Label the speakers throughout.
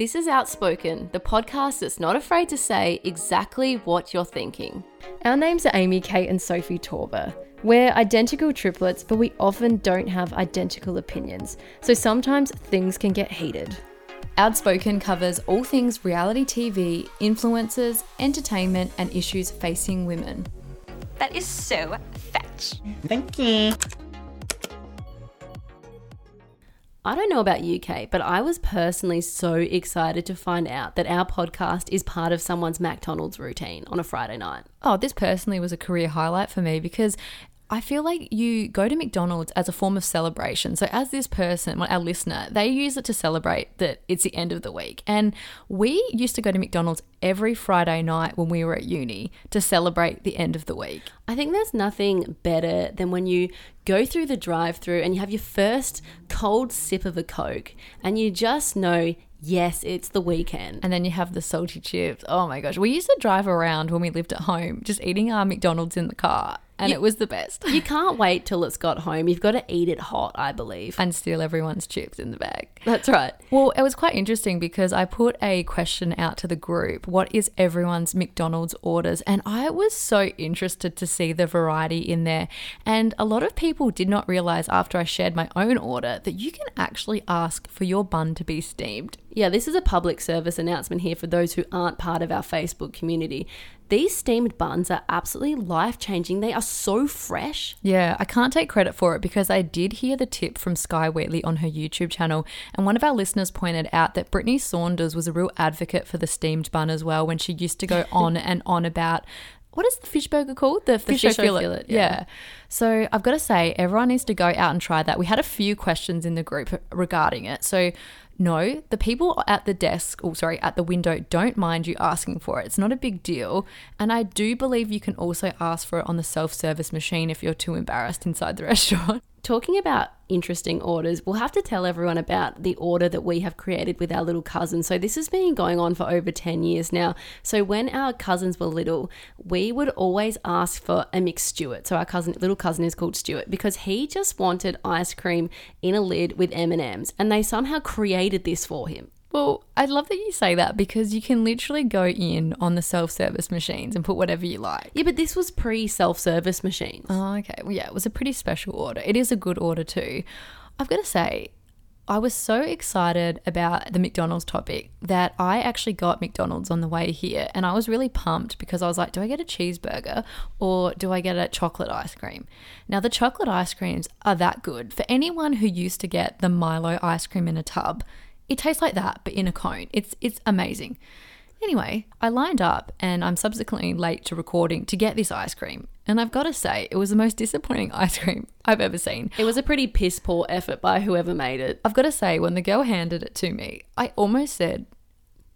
Speaker 1: This is Outspoken, the podcast that's not afraid to say exactly what you're thinking. Our names are Amy, Kate, and Sophie Torber. We're identical triplets, but we often don't have identical opinions, so sometimes things can get heated.
Speaker 2: Outspoken covers all things reality TV, influencers, entertainment, and issues facing women.
Speaker 3: That is so fetch.
Speaker 4: Thank you.
Speaker 1: I don't know about you, Kate, but I was personally so excited to find out that our podcast is part of someone's McDonald's routine on a Friday night.
Speaker 2: Oh, this personally was a career highlight for me because I feel like you go to McDonald's as a form of celebration. So, as this person, our listener, they use it to celebrate that it's the end of the week. And we used to go to McDonald's every Friday night when we were at uni to celebrate the end of the week.
Speaker 1: I think there's nothing better than when you go through the drive through and you have your first cold sip of a Coke and you just know, yes, it's the weekend.
Speaker 2: And then you have the salty chips. Oh my gosh. We used to drive around when we lived at home, just eating our McDonald's in the car. And
Speaker 1: You-
Speaker 2: it was the best.
Speaker 1: You can't wait till it's got home. You've got to eat it hot, I believe.
Speaker 2: and steal everyone's chips in the bag.
Speaker 1: That's right.
Speaker 2: Well, it was quite interesting because I put a question out to the group what is everyone's McDonald's orders? And I was so interested to see the variety in there. And a lot of people did not realize after I shared my own order that you can actually ask for your bun to be steamed.
Speaker 1: Yeah, this is a public service announcement here for those who aren't part of our Facebook community. These steamed buns are absolutely life changing. They are so fresh.
Speaker 2: Yeah, I can't take credit for it because I did hear the tip from Skye Wheatley on her YouTube channel, and one of our listeners pointed out that Brittany Saunders was a real advocate for the steamed bun as well when she used to go on and on about what is the fish burger called? The, fish,
Speaker 1: fish
Speaker 2: fillet.
Speaker 1: fillet,
Speaker 2: yeah.
Speaker 1: yeah.
Speaker 2: So I've got to say, everyone needs to go out and try that. We had a few questions in the group regarding it. So no, the people at the desk, or sorry, at the window don't mind you asking for it. It's not a big deal. And I do believe you can also ask for it on the self service machine if you're too embarrassed inside the restaurant.
Speaker 1: Talking about interesting orders, we'll have to tell everyone about the order that we have created with our little cousin. So, this has been going on for over 10 years now. So, when our cousins were little, we would always ask for a mixed Stuart. So, our cousin, little cousin is called Stuart because he just wanted ice cream in a lid with M&Ms and they somehow created this for him.
Speaker 2: Well, I love that you say that because you can literally go in on the self service machines and put whatever you like.
Speaker 1: Yeah, but this was pre self service machines.
Speaker 2: Oh, okay. Well, yeah, it was a pretty special order. It is a good order too. I've got to say, I was so excited about the McDonald's topic that I actually got McDonald's on the way here. And I was really pumped because I was like, do I get a cheeseburger or do I get a chocolate ice cream? Now, the chocolate ice creams are that good. For anyone who used to get the Milo ice cream in a tub, it tastes like that, but in a cone. It's, it's amazing. Anyway, I lined up and I'm subsequently late to recording to get this ice cream. And I've got to say, it was the most disappointing ice cream I've ever seen.
Speaker 1: It was a pretty piss poor effort by whoever made it.
Speaker 2: I've got to say, when the girl handed it to me, I almost said,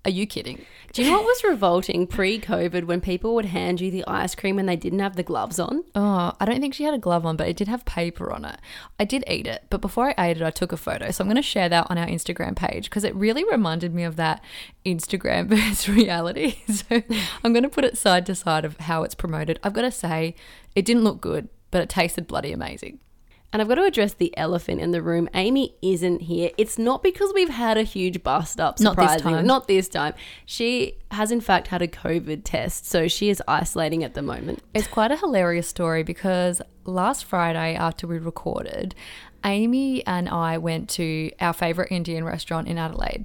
Speaker 2: Are you kidding?
Speaker 1: Do you know what was revolting pre COVID when people would hand you the ice cream and they didn't have the gloves on?
Speaker 2: Oh, I don't think she had a glove on, but it did have paper on it. I did eat it, but before I ate it, I took a photo. So I'm going to share that on our Instagram page because it really reminded me of that Instagram versus reality. So I'm going to put it side to side of how it's promoted. I've got to say, it didn't look good, but it tasted bloody amazing.
Speaker 1: And I've got to address the elephant in the room. Amy isn't here. It's not because we've had a huge bust up.
Speaker 2: Not this time.
Speaker 1: Not this time. She has in fact had a COVID test, so she is isolating at the moment.
Speaker 2: It's quite a hilarious story because last Friday, after we recorded, Amy and I went to our favourite Indian restaurant in Adelaide.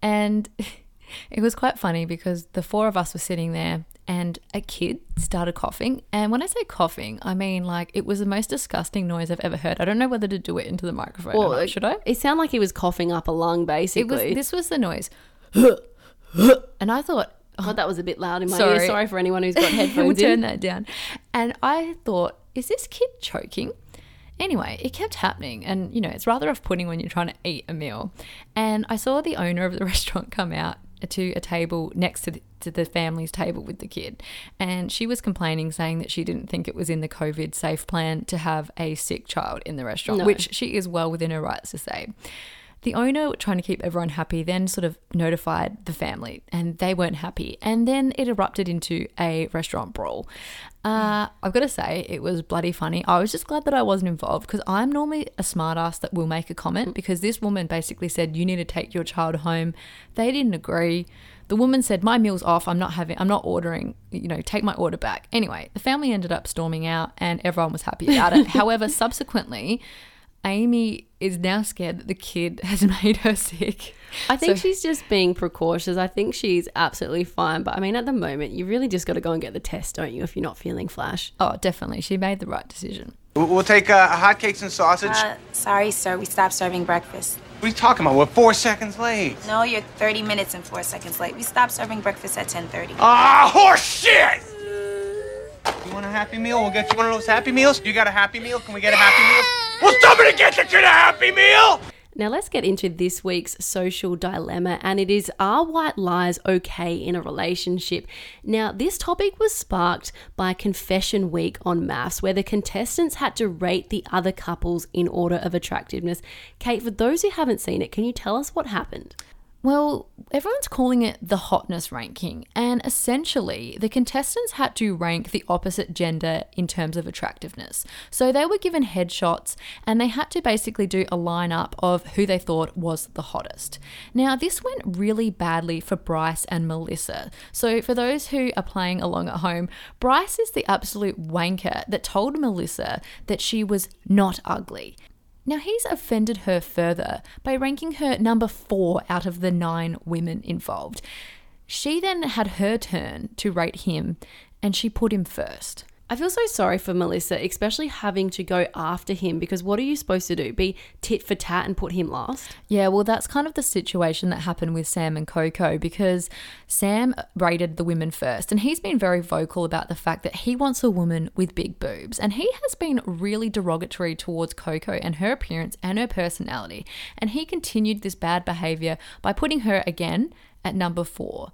Speaker 2: And it was quite funny because the four of us were sitting there and a kid started coughing. And when I say coughing, I mean like it was the most disgusting noise I've ever heard. I don't know whether to do it into the microphone. or not. should I?
Speaker 1: It sounded like he was coughing up a lung, basically.
Speaker 2: It was this was the noise. and I thought,
Speaker 1: oh, that was a bit loud in my
Speaker 2: Sorry.
Speaker 1: ear. Sorry for anyone who's got headphones.
Speaker 2: we'll turn
Speaker 1: in.
Speaker 2: that down. And I thought, is this kid choking? Anyway, it kept happening. And, you know, it's rather off putting when you're trying to eat a meal. And I saw the owner of the restaurant come out to a table next to the, to the family's table with the kid. And she was complaining, saying that she didn't think it was in the COVID safe plan to have a sick child in the restaurant,
Speaker 1: No.
Speaker 2: which she is well within her rights to say. The owner, trying to keep everyone happy, then sort of notified the family and they weren't happy. And then it erupted into a restaurant brawl. Uh, I've got to say, it was bloody funny. I was just glad that I wasn't involved because I'm normally a smartass that will make a comment because this woman basically said, You need to take your child home. They didn't agree. The woman said, "My meal's off. I'm not having. I'm not ordering. You know, take my order back." Anyway, the family ended up storming out, and everyone was happy about it. However, subsequently, Amy is now scared that the kid has made her sick.
Speaker 1: I think
Speaker 2: So-
Speaker 1: she's just being precautious. I think she's absolutely fine. But I mean, at the moment, you really just got to go and get the test, don't you, if you're not feeling flash?
Speaker 2: Oh, definitely, she made the right decision.
Speaker 4: We'll we'll take uh, hotcakes and sausage.
Speaker 5: Uh, sorry, sir. We stopped serving breakfast.
Speaker 4: what are you talking about? We're four seconds late.
Speaker 5: No, you're 30 minutes and 4 seconds late. We stopped serving breakfast at 10:30.
Speaker 4: Ah, horse shit! You want a Happy Meal? We'll get you one of those Happy Meals. You got a Happy Meal? Can we get a Happy Meal? Will somebody get the kid a Happy Meal?
Speaker 1: Now, let's get into this week's social dilemma, and it is Are white lies okay in a relationship? Now, this topic was sparked by Confession Week on MAFS, where the contestants had to rate the other couples in order of attractiveness. Kate, for those who haven't seen it, can you tell us what happened?
Speaker 2: Well, everyone's calling it the hotness ranking, and essentially, the contestants had to rank the opposite gender in terms of attractiveness. So they were given headshots, and they had to basically do a lineup of who they thought was the hottest. Now, this went really badly for Bryce and Melissa. So, for those who are playing along at home, Bryce is the absolute wanker that told Melissa that she was not ugly. Now, he's offended her further by ranking her number four out of the nine women involved. She then had her turn to rate him and she put him first.
Speaker 1: I feel so sorry for Melissa, especially having to go after him because what are you supposed to do? Be tit for tat and put him last?
Speaker 2: Yeah, well, that's kind of the situation that happened with Sam and Coco because Sam rated the women first, and he's been very vocal about the fact that he wants a woman with big boobs, and he has been really derogatory towards Coco and her appearance and her personality, and he continued this bad behavior by putting her again at number four.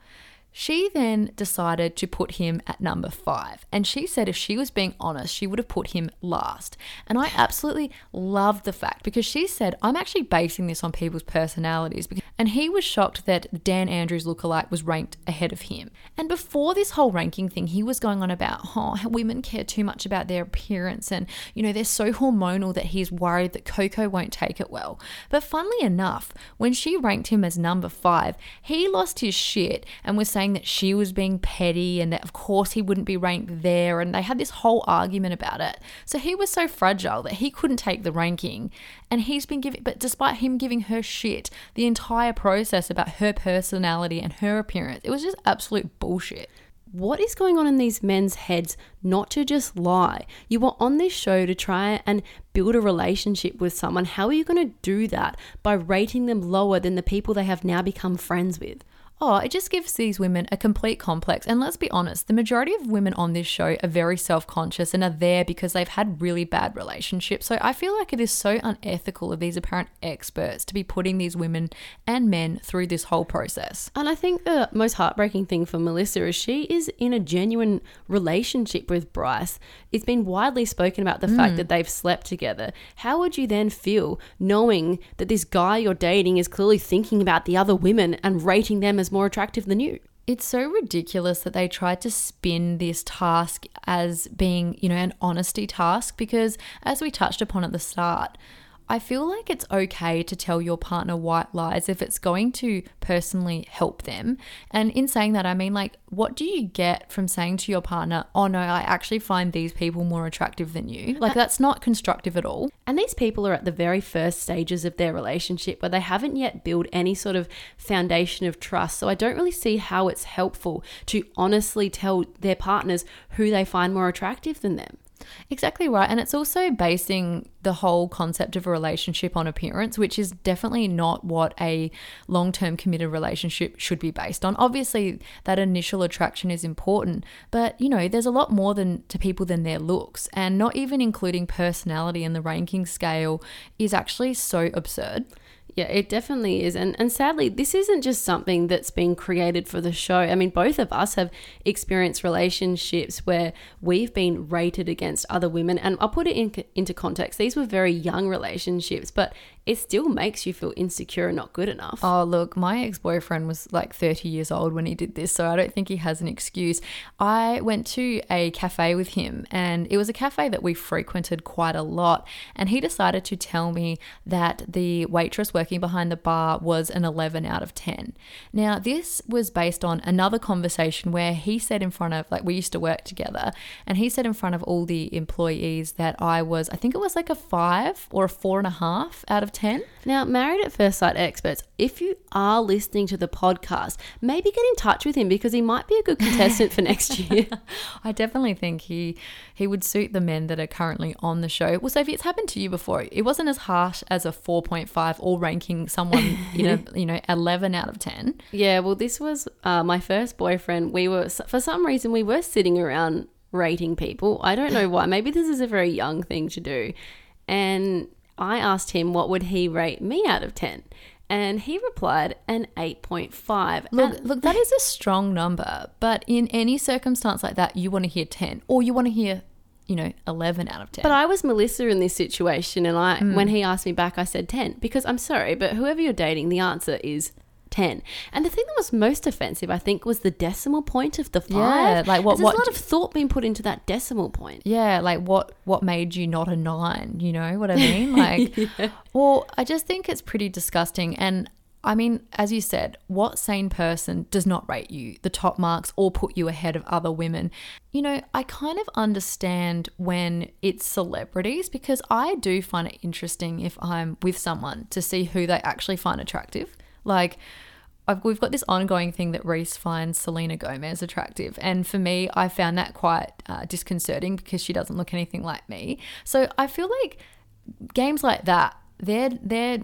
Speaker 2: She then decided to put him at number five. And she said if she was being honest, she would have put him last. And I absolutely loved the fact because she said, I'm actually basing this on people's personalities. And he was shocked that Dan Andrews lookalike was ranked ahead of him. And before this whole ranking thing, he was going on about, oh, women care too much about their appearance. And, you know, they're so hormonal that he's worried that Coco won't take it well. But funnily enough, when she ranked him as number five, he lost his shit and was saying that she was being petty and that, of course, he wouldn't be ranked there. And they had this whole argument about it. So he was so fragile that he couldn't take the ranking. And he's been giving, but despite him giving her shit, the entire process about her personality and her appearance, it was just absolute bullshit.
Speaker 1: What is going on in these men's heads not to just lie? You were on this show to try and build a relationship with someone. How are you going to do that by rating them lower than the people they have now become friends with?
Speaker 2: Oh, it just gives these women a complete complex. And let's be honest, the majority of women on this show are very self conscious and are there because they've had really bad relationships. So I feel like it is so unethical of these apparent experts to be putting these women and men through this whole process.
Speaker 1: And I think the most heartbreaking thing for Melissa is she is in a genuine relationship with Bryce. It's been widely spoken about the fact mm. that they've slept together. How would you then feel knowing that this guy you're dating is clearly thinking about the other women and rating them as more attractive than you?
Speaker 2: It's so ridiculous that they tried to spin this task as being, you know, an honesty task because, as we touched upon at the start, I feel like it's okay to tell your partner white lies if it's going to personally help them. And in saying that, I mean, like, what do you get from saying to your partner, oh no, I actually find these people more attractive than you? Like, that's not constructive at all.
Speaker 1: And these people are at the very first stages of their relationship where they haven't yet built any sort of foundation of trust. So I don't really see how it's helpful to honestly tell their partners who they find more attractive than them.
Speaker 2: Exactly right. And it's also basing the whole concept of a relationship on appearance, which is definitely not what a long term committed relationship should be based on. Obviously, that initial attraction is important, but you know, there's a lot more than to people than their looks. And not even including personality in the ranking scale is actually so absurd.
Speaker 1: Yeah, it definitely is. And and sadly, this isn't just something that's been created for the show. I mean, both of us have experienced relationships where we've been rated against other women. And I'll put it in, into context. These were very young relationships, but it still makes you feel insecure and not good enough.
Speaker 2: Oh, look, my ex boyfriend was like 30 years old when he did this, so I don't think he has an excuse. I went to a cafe with him, and it was a cafe that we frequented quite a lot. And he decided to tell me that the waitress working behind the bar was an 11 out of 10. Now, this was based on another conversation where he said in front of, like, we used to work together, and he said in front of all the employees that I was, I think it was like a five or a four and a half out of 10.
Speaker 1: Now, Married at First Sight experts, if you are listening to the podcast, maybe get in touch with him because he might be a good contestant for next year.
Speaker 2: I definitely think he he would suit the men that are currently on the show. Well, Sophie, it's happened to you before. It wasn't as harsh as a 4.5 or ranking someone in a you know 11 out of 10.
Speaker 1: Yeah, well, this was uh, my first boyfriend. We were, for some reason, we were sitting around rating people. I don't know why. Maybe this is a very young thing to do. And I asked him what would he rate me out of 10. And he replied an 8.5.
Speaker 2: Look,
Speaker 1: And-
Speaker 2: look, that is a strong number, but in any circumstance like that, you want to hear 10 or you want to hear, you know, 11 out of 10.
Speaker 1: But I was Melissa in this situation, and I mm. when he asked me back, I said ten because I'm sorry, but whoever you're dating, the answer is ten. And the thing that was most offensive, I think, was the decimal point of the five.
Speaker 2: Yeah, like what-
Speaker 1: There's
Speaker 2: what
Speaker 1: a lot of thought being put into that decimal point.
Speaker 2: yeah, like what what made you not a 9, you know what I mean? Like well, I just think it's pretty disgusting and I mean, as you said, what sane person does not rate you the top marks or put you ahead of other women? You know, I kind of understand when it's celebrities because I do find it interesting if I'm with someone to see who they actually find attractive. Like, I've, we've got this ongoing thing that Reese finds Selena Gomez attractive. And for me, I found that quite uh, disconcerting because she doesn't look anything like me. So I feel like games like that, they're, they're,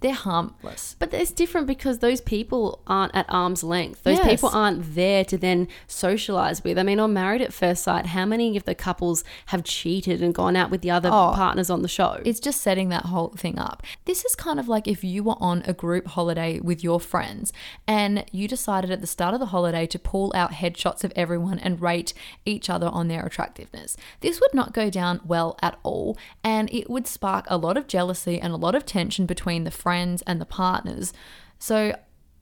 Speaker 2: they're harmless.
Speaker 1: But it's different because those people aren't at arm's length. Those
Speaker 2: Yes.
Speaker 1: people aren't there to then socialize with. I mean, on Married at First Sight, how many of the couples have cheated and gone out with the other
Speaker 2: Oh.
Speaker 1: partners on the show?
Speaker 2: It's just setting that whole thing up. This is kind of like if you were on a group holiday with your friends and you decided at the start of the holiday to pull out headshots of everyone and rate each other on their attractiveness. This would not go down well at all and it would spark a lot of jealousy and a lot of tension between the friends and the partners. So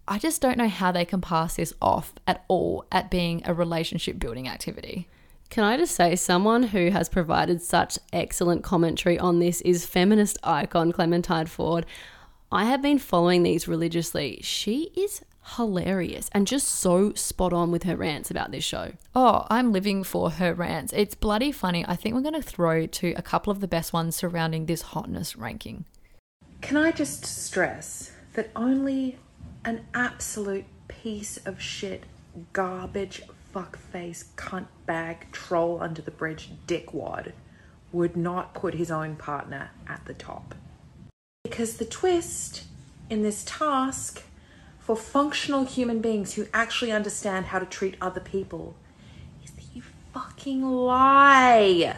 Speaker 2: I just don't know how they can pass this off at all at being a relationship building activity.
Speaker 1: Can I just say, someone who has provided such excellent commentary on this is feminist icon Clementine Ford. I have been following these religiously. She is hilarious and just so spot on with her rants about this show.
Speaker 2: Oh, I'm living for her rants. It's bloody funny. I think we're going to throw to a couple of the best ones surrounding this hotness ranking.
Speaker 6: Can I just stress that only an absolute piece of shit, garbage, fuckface, cunt bag, troll under the bridge dickwad would not put his own partner at the top? Because the twist in this task for functional human beings who actually understand how to treat other people is that you fucking lie.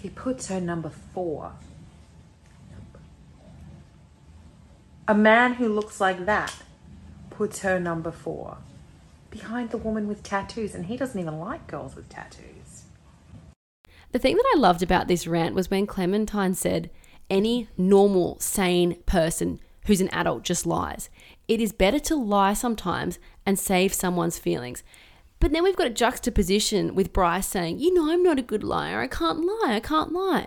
Speaker 6: He puts her number four. A man who looks like that puts her number four behind the woman with tattoos, and he doesn't even like girls with tattoos.
Speaker 1: The thing that I loved about this rant was when Clementine said, Any normal, sane person who's an adult just lies. It is better to lie sometimes and save someone's feelings. But then we've got a juxtaposition with Bryce saying, You know, I'm not a good liar. I can't lie. I can't lie.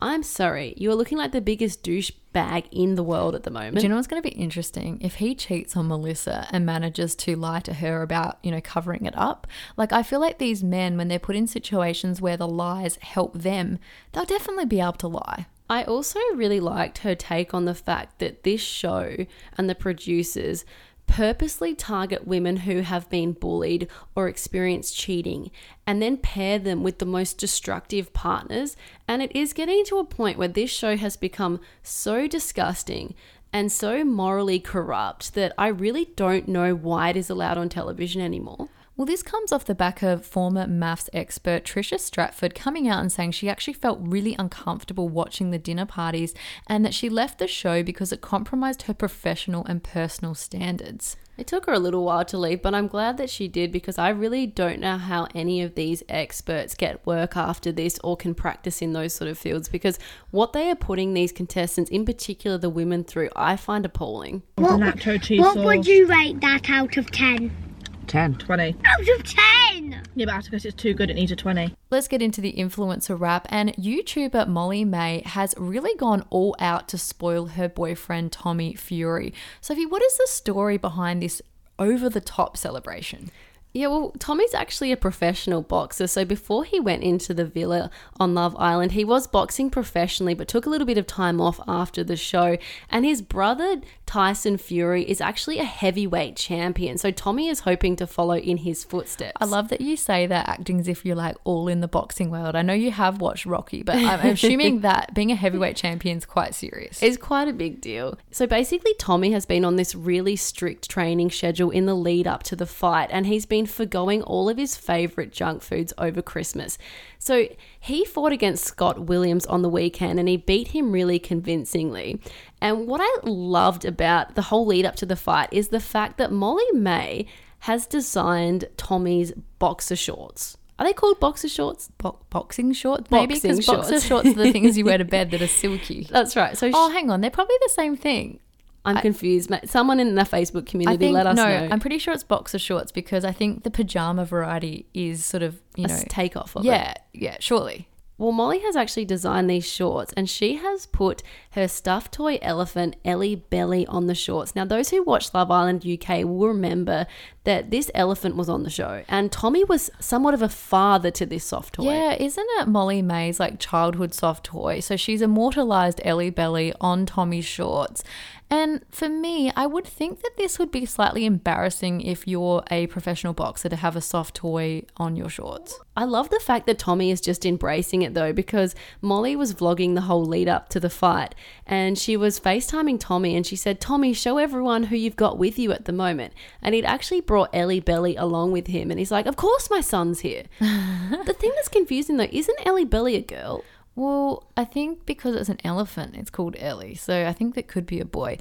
Speaker 1: I'm sorry. You are looking like the biggest douchebag in the world at the moment.
Speaker 2: Do you know what's going to be interesting? If he cheats on Melissa and manages to lie to her about, you know, covering it up. Like, I feel like these men, when they're put in situations where the lies help them, they'll definitely be able to lie.
Speaker 1: I also really liked her take on the fact that this show and the producers purposely target women who have been bullied or experienced cheating and then pair them with the most destructive partners. And it is getting to a point where this show has become so disgusting and so morally corrupt that I really don't know why it is allowed on television anymore.
Speaker 2: Well, this comes off the back of former MAFS expert Trisha Stratford coming out and saying she actually felt really uncomfortable watching the dinner parties and that she left the show because it compromised her professional and personal standards.
Speaker 1: It took her a little while to leave, but I'm glad that she did because I really don't know how any of these experts get work after this or can practice in those sort of fields because what they are putting these contestants, in particular the women, through, I find appalling.
Speaker 7: What, what would you rate that out of 10?
Speaker 8: 10. 20.
Speaker 7: Out of 10!
Speaker 8: Yeah, but because it's too good, it needs a 20.
Speaker 2: Let's get into the influencer rap. And YouTuber Molly-Mae has really gone all out to spoil her boyfriend Tommy Fury. Sophie, what is the story behind this over the top celebration?
Speaker 1: Yeah, well, Tommy's actually a professional boxer. So before he went into the villa on Love Island, he was boxing professionally, but took a little bit of time off after the show. And his brother, Tyson Fury, is actually a heavyweight champion. So Tommy is hoping to follow in his footsteps.
Speaker 2: I love that you say that acting as if you're like all in the boxing world. I know you have watched Rocky, but I'm assuming that being a heavyweight champion is quite serious.
Speaker 1: It's quite a big deal. So basically, Tommy has been on this really strict training schedule in the lead up to the fight, and he's been forgoing all of his favorite junk foods over Christmas. So he fought against Scott Williams on the weekend and he beat him really convincingly. And what I loved about the whole lead up to the fight is the fact that Molly-Mae has designed Tommy's boxer shorts. Are they called boxer shorts?
Speaker 2: Bo- boxing shorts, maybe because boxer
Speaker 1: shorts.
Speaker 2: are the things you wear to bed that are silky.
Speaker 1: That's right. So
Speaker 2: Oh,
Speaker 1: sh-
Speaker 2: hang on, they're probably the same thing.
Speaker 1: I'm confused. Someone in the Facebook community
Speaker 2: think
Speaker 1: let us
Speaker 2: no,
Speaker 1: know.
Speaker 2: I'm pretty sure it's boxer shorts because I think the pajama variety is sort of you
Speaker 1: a
Speaker 2: know
Speaker 1: takeoff of it.
Speaker 2: yeah yeah surely.
Speaker 1: Well, Molly has actually designed these shorts and she has put her stuffed toy elephant Ellie Belly on the shorts. Now, those who watch Love Island UK will remember that this elephant was on the show and Tommy was somewhat of a father to this soft toy.
Speaker 2: Yeah, isn't it Molly-Mae's like childhood soft toy? So she's immortalized Ellie Belly on Tommy's shorts. And for me, I would think that this would be slightly embarrassing if you're a professional boxer to have a soft toy on your shorts.
Speaker 1: I love the fact that Tommy is just embracing it though, because Molly was vlogging the whole lead up to the fight and she was FaceTiming Tommy and she said, Tommy, show everyone who you've got with you at the moment. And he'd actually brought Ellie Belly along with him and he's like, Of course my son's here. the thing that's confusing though, isn't Ellie Belly a girl?
Speaker 2: Well, I think because it's an elephant, it's called Ellie. So I think that could be a boy.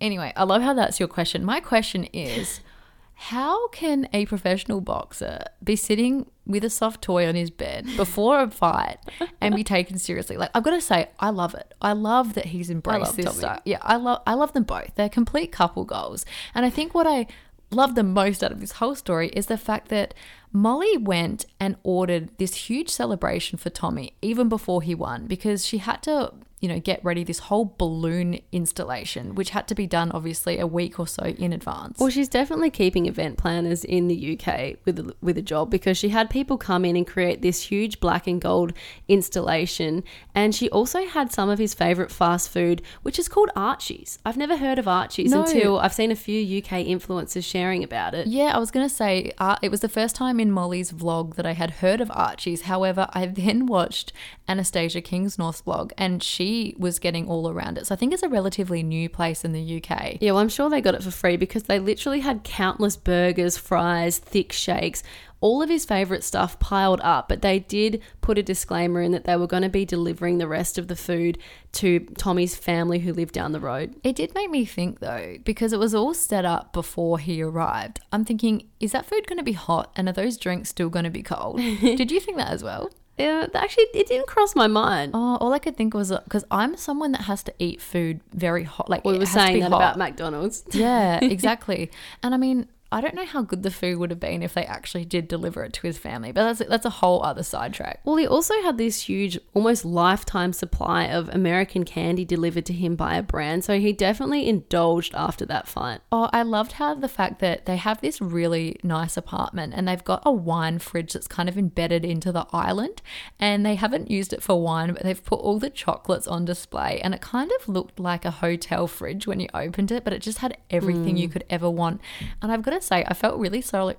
Speaker 2: Anyway, I love how that's your question. My question is how can a professional boxer be sitting with a soft toy on his bed before a fight and be taken seriously? Like I've got to say, I love it. I love that he's embraced this
Speaker 1: Tommy.
Speaker 2: style. Yeah, I love I love them both. They're complete couple goals. And I think what I love the most out of this whole story is the fact that Molly went and ordered this huge celebration for Tommy even before he won because she had to, you know, get ready this whole balloon installation, which had to be done obviously a week or so in advance.
Speaker 1: Well, she's definitely keeping event planners in the UK with a, with a job because she had people come in and create this huge black and gold installation, and she also had some of his favorite fast food, which is called Archie's. I've never heard of Archie's
Speaker 2: No.
Speaker 1: until I've seen a few UK influencers sharing about it.
Speaker 2: Yeah, I was going to say uh, it was the first time in Molly's vlog that I had heard of Archie's. However, I then watched Anastasia Kingsnorth's vlog and she was getting all around it. So I think it's a relatively new place in the UK.
Speaker 1: Yeah, well, I'm sure they got it for free because they literally had countless burgers, fries, thick shakes, all of his favorite stuff piled up. But they did put a disclaimer in that they were going to be delivering the rest of the food to Tommy's family who lived down the road.
Speaker 2: It did make me think though, because it was all set up before he arrived. I'm thinking, is that food going to be hot and are those drinks still going to be cold? did you think that as well?
Speaker 1: Yeah, actually, it didn't cross my mind.
Speaker 2: Oh, all I could think was uh, because I'm someone that has to eat food very hot. Like
Speaker 1: we were saying that
Speaker 2: hot.
Speaker 1: about McDonald's.
Speaker 2: Yeah, exactly. and I mean, I don't know how good the food would have been if they actually did deliver it to his family, but that's that's a whole other sidetrack.
Speaker 1: Well, he also had this huge, almost lifetime supply of American candy delivered to him by a brand, so he definitely indulged after that fight.
Speaker 2: Oh, I loved how the fact that they have this really nice apartment and they've got a wine fridge that's kind of embedded into the island and they haven't used it for wine, but they've put all the chocolates on display and it kind of looked like a hotel fridge when you opened it, but it just had everything you mm. could ever want. And I've got to say, I felt really sorry.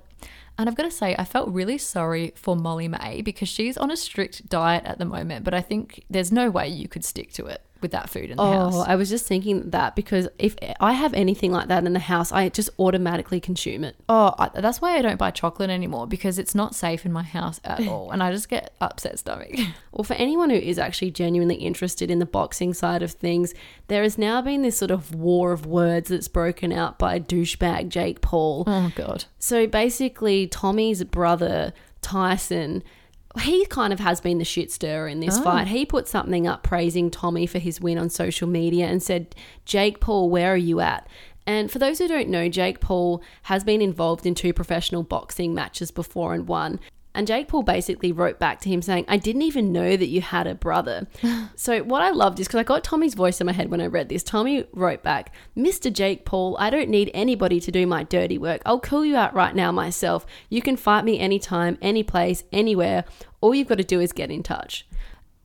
Speaker 2: And I've got to say, I felt really sorry for Molly-Mae because she's on a strict diet at the moment, but I think there's no way you could stick to it with that food in the
Speaker 1: Oh,
Speaker 2: house.
Speaker 1: I was just thinking that because if I have anything like that in the house, I just automatically consume it.
Speaker 2: Oh, I, that's why I don't buy chocolate anymore because it's not safe in my house at all, and I just get upset stomach.
Speaker 1: Well, for anyone who is actually genuinely interested in the boxing side of things, there has now been this sort of war of words that's broken out by douchebag Jake Paul.
Speaker 2: oh God.
Speaker 1: So basically, Tommy's brother, Tyson, he kind of has been the shit stirrer in this oh. fight. He put something up praising Tommy for his win on social media and said, Jake Paul, where are you at? And for those who don't know, Jake Paul has been involved in two professional boxing matches before and won. And Jake Paul basically wrote back to him saying, I didn't even know that you had a brother. so, what I loved is because I got Tommy's voice in my head when I read this. Tommy wrote back, Mr. Jake Paul, I don't need anybody to do my dirty work. I'll call you out right now myself. You can fight me anytime, any place, anywhere. All you've got to do is get in touch.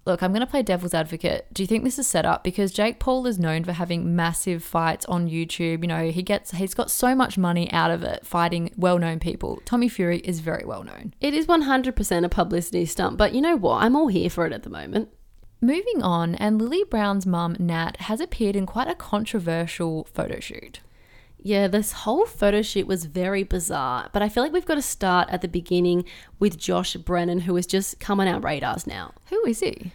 Speaker 2: Look, I'm going to play devil's advocate. Do you think this is set up because Jake Paul is known for having massive fights on YouTube? You know, he gets he's got so much money out of it fighting well-known people. Tommy Fury is very well known.
Speaker 1: It is 100% a publicity stunt, but you know what? I'm all here for it at the moment.
Speaker 2: Moving on, and Lily Brown's mum Nat has appeared in quite a controversial photo shoot.
Speaker 1: Yeah, this whole photo shoot was very bizarre, but I feel like we've got to start at the beginning with Josh Brennan, who has just come on our radars now.
Speaker 2: Who is he?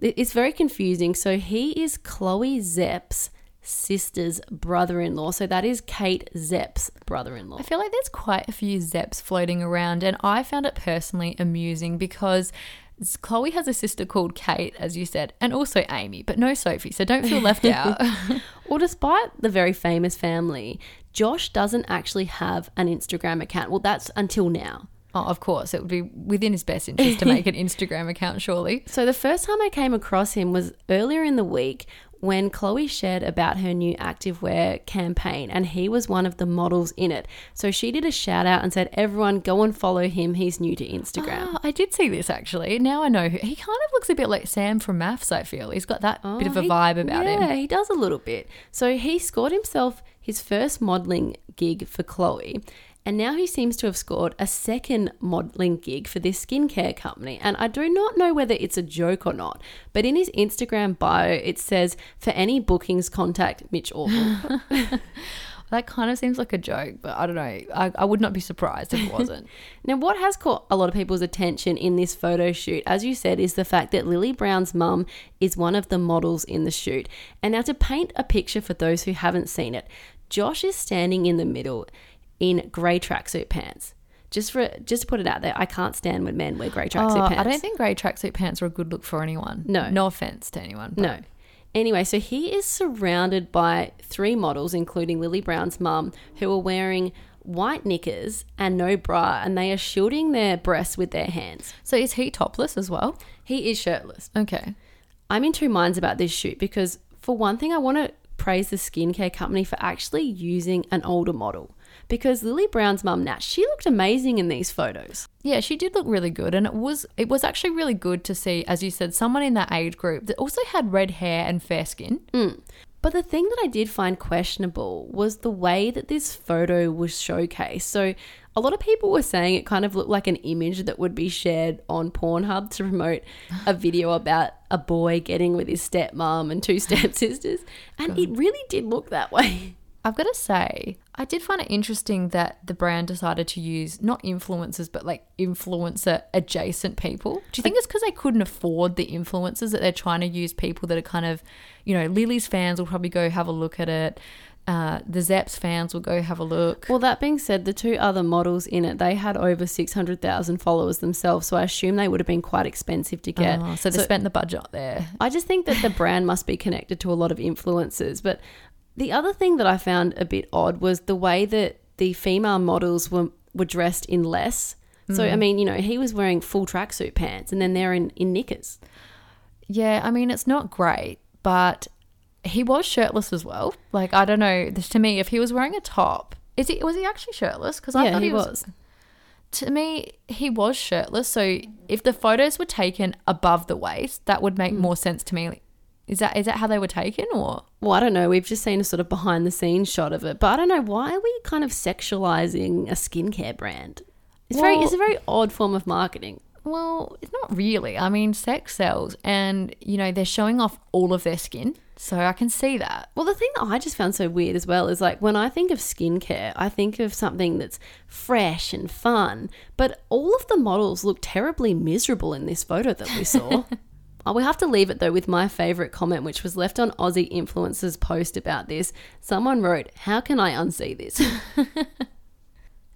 Speaker 1: It's very confusing. So he is Chloe Szep's sister's brother in law. So that is Kate Szep's brother in law.
Speaker 2: I feel like there's quite a few Szeps floating around, and I found it personally amusing because Chloe has a sister called Kate, as you said, and also Amy, but no Sophie, so don't feel left out.
Speaker 1: Well, despite the very famous family, Josh doesn't actually have an Instagram account. Well, that's until now.
Speaker 2: oh, of course, it would be within his best interest to make an Instagram account, surely.
Speaker 1: So the first time I came across him was earlier in the week when Chloe shared about her new activewear campaign and he was one of the models in it. So she did a shout out and said, Everyone go and follow him. He's new to Instagram.
Speaker 2: Oh, I did see this actually. Now I know who he kind of looks a bit like Sam from MAFS. I feel he's got that oh, bit of a
Speaker 1: Oh, he-
Speaker 2: vibe about him.
Speaker 1: Yeah, he does a little bit. So he scored himself his first modeling gig for Chloe. And now he seems to have scored a second modeling gig for this skincare company. And I do not know whether it's a joke or not, but in his Instagram bio, it says, for any bookings, contact Mitch Orville.
Speaker 2: That kind of seems like a joke, but I don't know. I, I would not be surprised if it wasn't.
Speaker 1: Now, what has caught a lot of people's attention in this photo shoot, as you said, is the fact that Lily Brown's mum is one of the models in the shoot. And now, to paint a picture for those who haven't seen it, Josh is standing in the middle in grey tracksuit pants. Just for just to put it out there, I can't stand when men wear grey tracksuit
Speaker 2: Oh,
Speaker 1: pants.
Speaker 2: I don't think grey tracksuit pants are a good look for anyone.
Speaker 1: No.
Speaker 2: no offense to anyone. but-
Speaker 1: No. Anyway, so he is surrounded by three models, including Lily Brown's mum, who are wearing white knickers and no bra, and they are shielding their breasts with their hands.
Speaker 2: So is he topless as well?
Speaker 1: He is shirtless.
Speaker 2: Okay.
Speaker 1: I'm in two minds about this shoot because, for one thing, I want to praise the skincare company for actually using an older model. Because Lily Brown's mum, Nat, she looked amazing in these photos.
Speaker 2: Yeah, she did look really good, and it was it was actually really good to see, as you said, someone in that age group that also had red hair and fair skin. Mm.
Speaker 1: But the thing that I did find questionable was the way that this photo was showcased. So, a lot of people were saying it kind of looked like an image that would be shared on Pornhub to promote a video about a boy getting with his stepmom and two stepsisters. And it really did look that way.
Speaker 2: I've got to say, I did find it interesting that the brand decided to use not influencers, but like influencer adjacent people. Do you think it's because they couldn't afford the influencers that they're trying to use people that are kind of, you know, Lily's fans will probably go have a look at it. Uh, the Szeps fans will go have a look.
Speaker 1: Well, that being said, the two other models in it, they had over 600,000 followers themselves. So I assume they would have been quite expensive to get.
Speaker 2: Oh, so they spent the budget there.
Speaker 1: I just think that the brand must be connected to a lot of influencers. But the other thing that I found a bit odd was the way that the female models were, were dressed in less. So, I mean, you know, he was wearing full tracksuit pants and then they're in, in knickers.
Speaker 2: Yeah, I mean, it's not great, but he was shirtless as well. Like, I don't know. This, to me, if he was wearing a top, is he was he actually shirtless? Because I
Speaker 1: Yeah,
Speaker 2: thought
Speaker 1: he
Speaker 2: he was.
Speaker 1: was.
Speaker 2: To me, he was shirtless. So if the photos were taken above the waist, that would
Speaker 1: Hmm.
Speaker 2: make more sense to me. Is that is that how they were taken, or
Speaker 1: Well, I don't know. We've just seen a sort of behind the scenes shot of it. But I don't know. Why are we kind of sexualizing a skincare brand? It's very, it's a very odd form of marketing.
Speaker 2: well, it's not really. I mean, sex sells, and you know they're showing off all of their skin. So I can see that.
Speaker 1: Well, the thing that I just found so weird as well is like when I think of skincare, I think of something that's fresh and fun, but all of the models look terribly miserable in this photo that we saw. Oh, we have to leave it though with my favourite comment, which was left on Aussie Influencers post about this. Someone wrote, How can I unsee this?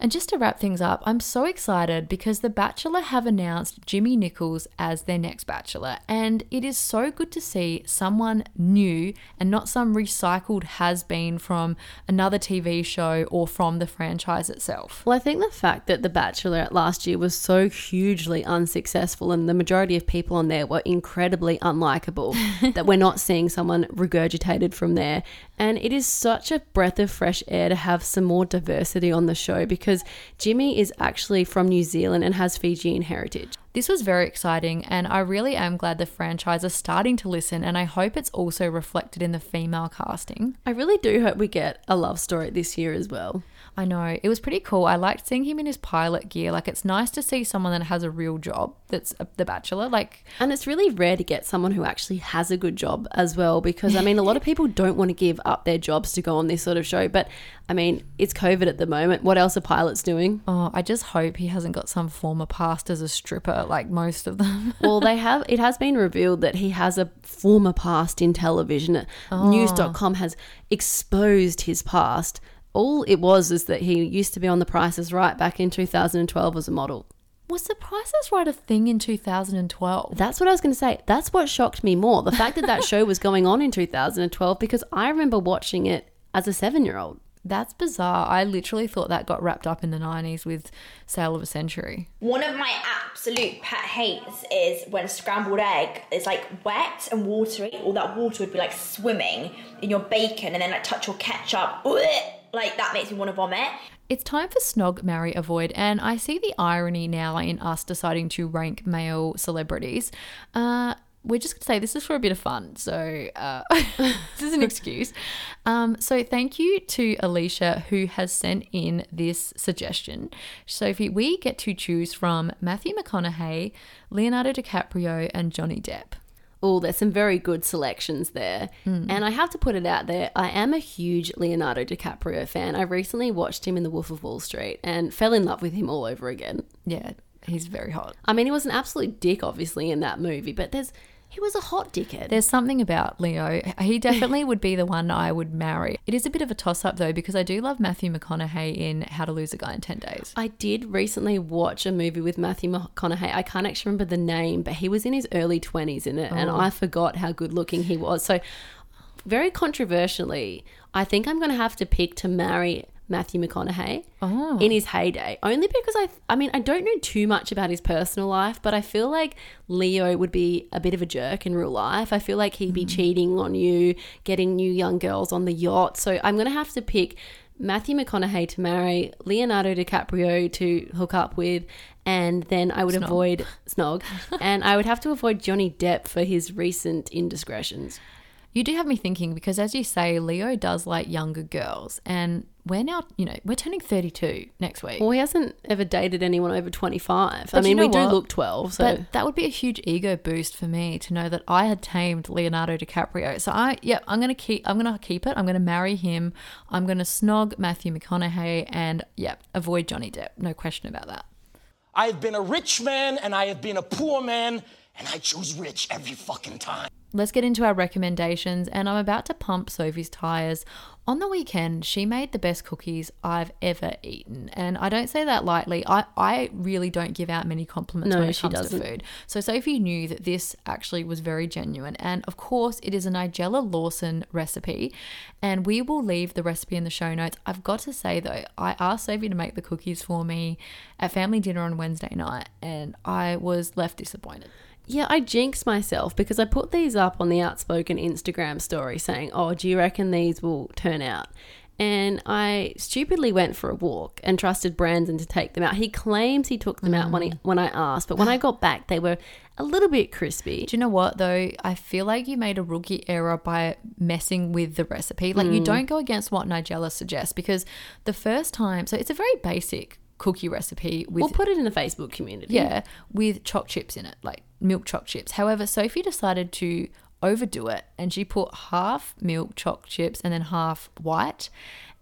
Speaker 2: And just to wrap things up, I'm so excited because The Bachelor have announced Jimmy Nichols as their next Bachelor. And it is so good to see someone new and not some recycled has been from another TV show or from the franchise itself.
Speaker 1: Well, I think the fact that The Bachelor last year was so hugely unsuccessful and the majority of people on there were incredibly unlikable that we're not seeing someone regurgitated from there. And it is such a breath of fresh air to have some more diversity on the show because Jimmy is actually from New Zealand and has Fijian heritage.
Speaker 2: This was very exciting, and I really am glad the franchise are starting to listen, and I hope it's also reflected in the female casting.
Speaker 1: I really do hope we get a love story this year as well.
Speaker 2: I know. It was pretty cool. I liked seeing him in his pilot gear. Like, it's nice to see someone that has a real job that's a, the bachelor. Like,
Speaker 1: And it's really rare to get someone who actually has a good job as well because I mean a lot of people don't want to give up their jobs to go on this sort of show but I mean it's covid at the moment what else are pilots doing
Speaker 2: oh, I just hope he hasn't got some former past as a stripper like most of them.
Speaker 1: well they have it has been revealed that he has a former past in television oh. news.com has exposed his past all it was is that he used to be on the prices right back in 2012 as a model
Speaker 2: was the Price is Right a thing in 2012?
Speaker 1: That's what I was going to say. That's what shocked me more. The fact that that show was going on in 2012 because I remember watching it as a seven year old.
Speaker 2: That's bizarre. I literally thought that got wrapped up in the 90s with Sale of a Century.
Speaker 9: One of my absolute pet hates is when scrambled egg is like wet and watery. All that water would be like swimming in your bacon and then like touch your ketchup. Like that makes me want to vomit.
Speaker 2: It's time for Snog, Marry, Avoid, and I see the irony now in us deciding to rank male celebrities. Uh, we're just going to say this is for a bit of fun. So, uh, this is an excuse. Um, so, thank you to Alicia who has sent in this suggestion. Sophie, we get to choose from Matthew McConaughey, Leonardo DiCaprio, and Johnny Depp.
Speaker 1: Oh, there's some very good selections there. Hmm. And I have to put it out there, I am a huge Leonardo DiCaprio fan. I recently watched him in The Wolf of Wall Street and fell in love with him all over again.
Speaker 2: Yeah, he's very hot.
Speaker 1: I mean, he was an absolute dick, obviously, in that movie, but there's he was a hot dickhead.
Speaker 2: There's something about Leo. He definitely would be the one I would marry. It is a bit of a toss up though, because I do love Matthew McConaughey in How to Lose a Guy in 10 Days.
Speaker 1: I did recently watch a movie with Matthew McConaughey. I can't actually remember the name, but he was in his early 20s in it, and oh. I forgot how good looking he was. So, very controversially, I think I'm going to have to pick to marry Matthew McConaughey oh. in his heyday. Only because I, I mean, I don't know too much about his personal life, but I feel like Leo would be a bit of a jerk in real life. I feel like he'd be mm. cheating on you, getting new young girls on the yacht. So I'm going to have to pick Matthew McConaughey to marry, Leonardo DiCaprio to hook up with, and then I would
Speaker 2: Snog.
Speaker 1: avoid Snog, and I would have to avoid Johnny Depp for his recent indiscretions.
Speaker 2: You do have me thinking because, as you say, Leo does like younger girls, and we're now, you know, we're turning 32 next week.
Speaker 1: Well, he hasn't ever dated anyone over 25. I
Speaker 2: But you
Speaker 1: mean, we
Speaker 2: know
Speaker 1: do look 12, so
Speaker 2: But that would be a huge ego boost for me to know that I had tamed Leonardo DiCaprio. So I, yeah, I'm gonna keep, I'm gonna keep it. I'm gonna marry him. I'm gonna snog Matthew McConaughey, and yeah, avoid Johnny Depp. No question about that.
Speaker 10: I have been a rich man and I have been a poor man, and I choose rich every fucking time.
Speaker 2: Let's get into our recommendations, and I'm about to pump Sophie's tires. On the weekend, she made the best cookies I've ever eaten, and I don't say that lightly. I, I really don't give out many compliments
Speaker 1: No,
Speaker 2: when it
Speaker 1: she
Speaker 2: comes
Speaker 1: doesn't.
Speaker 2: to food. So Sophie knew that this actually was very genuine, and of course, it is a Nigella Lawson recipe, and we will leave the recipe in the show notes. I've got to say though, I asked Sophie to make the cookies for me at family dinner on Wednesday night, and I was left disappointed.
Speaker 1: Yeah, I jinxed myself because I put these up on the outspoken Instagram story saying, Oh, do you reckon these will turn out? And I stupidly went for a walk and trusted Brandon to take them out. He claims he took them out when, he, when I asked, but when I got back, they were a little bit crispy.
Speaker 2: Do you know what though? I feel like you made a rookie error by messing with the recipe. Like you
Speaker 1: Mm.
Speaker 2: don't go against what Nigella suggests because the first time, so it's a very basic cookie recipe with
Speaker 1: We'll put it in the Facebook community.
Speaker 2: yeah, with choc chips in it, like milk choc chips. However, Sophie decided to overdo it and she put half milk choc chips and then half white.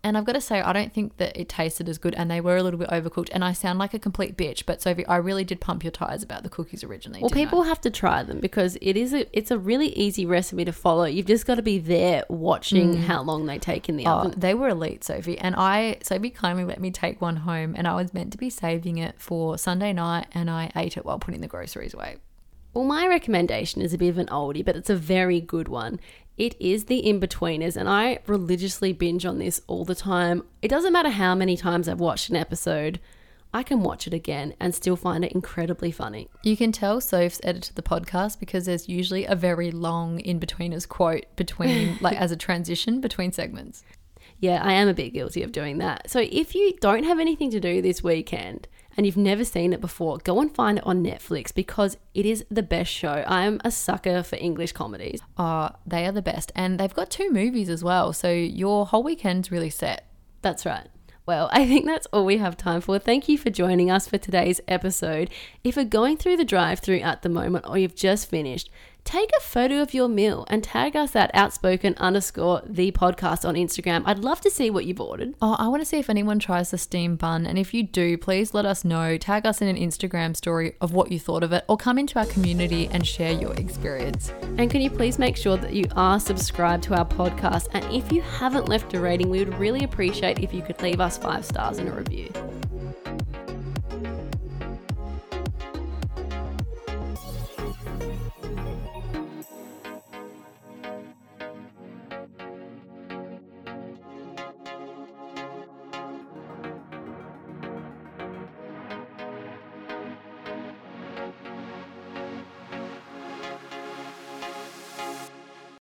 Speaker 2: And I've got to say, I don't think that it tasted as good, and they were a little bit overcooked. And I sound like a complete bitch, but Sophie, I really did pump your tires about the cookies originally.
Speaker 1: Well,
Speaker 2: didn't I?
Speaker 1: people have to try them because it is a it's a really easy recipe to follow. You've just got to be there watching
Speaker 2: Mm.
Speaker 1: how long they take in the
Speaker 2: Oh,
Speaker 1: oven.
Speaker 2: they were elite, Sophie. And I, Sophie kindly let me take one home, and I was meant to be saving it for Sunday night, and I ate it while putting the groceries away.
Speaker 1: Well, my recommendation is a bit of an oldie, but it's a very good one. It is The In-Betweeners, and I religiously binge on this all the time. It doesn't matter how many times I've watched an episode, I can watch it again and still find it incredibly funny.
Speaker 2: You can tell Soph's edited the podcast because there's usually a very long in betweeners quote between, like, as a transition between segments.
Speaker 1: Yeah, I am a bit guilty of doing that. So if you don't have anything to do this weekend and you've never seen it before, go and find it on Netflix because it is the best show. I am a sucker for English comedies.
Speaker 2: Oh, they are the best. And they've got two movies as well. So your whole weekend's really set.
Speaker 1: That's right. Well, I think that's all we have time for. Thank you for joining us for today's episode. If you're going through the drive through at the moment or you've just finished, take a photo of your meal and tag us at outspoken underscore the podcast on Instagram. I'd love to see what you've ordered.
Speaker 2: Oh, I want to see if anyone tries the steam bun. And if you do, please let us know. Tag us in an Instagram story of what you thought of it or come into our community and share your experience.
Speaker 1: And can you please make sure that you are subscribed to our podcast? And if you haven't left a rating, we would really appreciate if you could leave us five stars in a review.